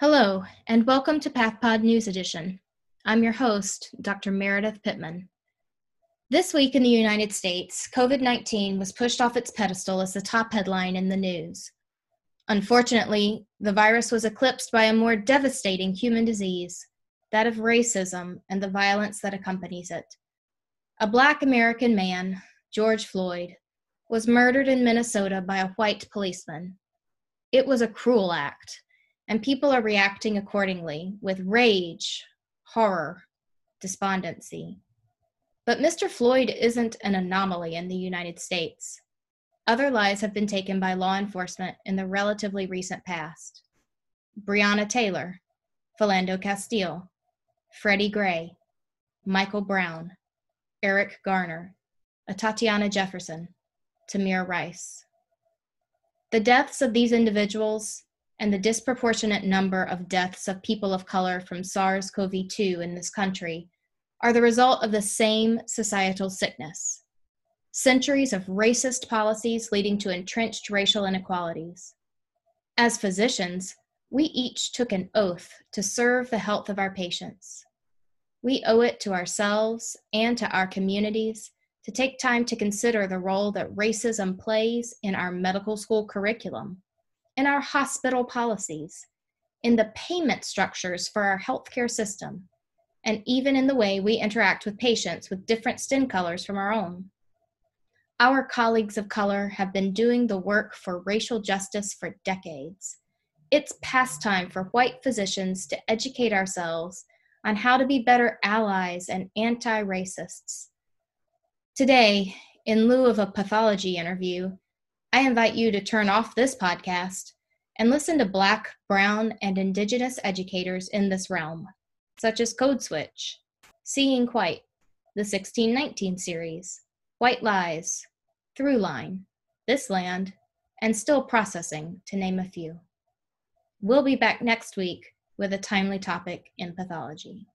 Hello, and welcome to PathPod News Edition. I'm your host, Dr. Meredith Pittman. This week in the United States, COVID 19 was pushed off its pedestal as the top headline in the news. Unfortunately, the virus was eclipsed by a more devastating human disease that of racism and the violence that accompanies it. A black American man, George Floyd, was murdered in Minnesota by a white policeman. It was a cruel act, and people are reacting accordingly with rage, horror, despondency. But Mr. Floyd isn't an anomaly in the United States. Other lives have been taken by law enforcement in the relatively recent past. Breonna Taylor, Philando Castile, Freddie Gray, Michael Brown, Eric Garner, Atatiana Jefferson, Tamir Rice. The deaths of these individuals and the disproportionate number of deaths of people of color from SARS CoV 2 in this country are the result of the same societal sickness centuries of racist policies leading to entrenched racial inequalities. As physicians, we each took an oath to serve the health of our patients. We owe it to ourselves and to our communities to take time to consider the role that racism plays in our medical school curriculum, in our hospital policies, in the payment structures for our healthcare system, and even in the way we interact with patients with different skin colors from our own. Our colleagues of color have been doing the work for racial justice for decades. It's past time for white physicians to educate ourselves on how to be better allies and anti racists. Today, in lieu of a pathology interview, I invite you to turn off this podcast and listen to Black, Brown, and Indigenous educators in this realm, such as Code Switch, Seeing White, the 1619 series, White Lies, Throughline, This Land, and Still Processing, to name a few. We'll be back next week with a timely topic in pathology.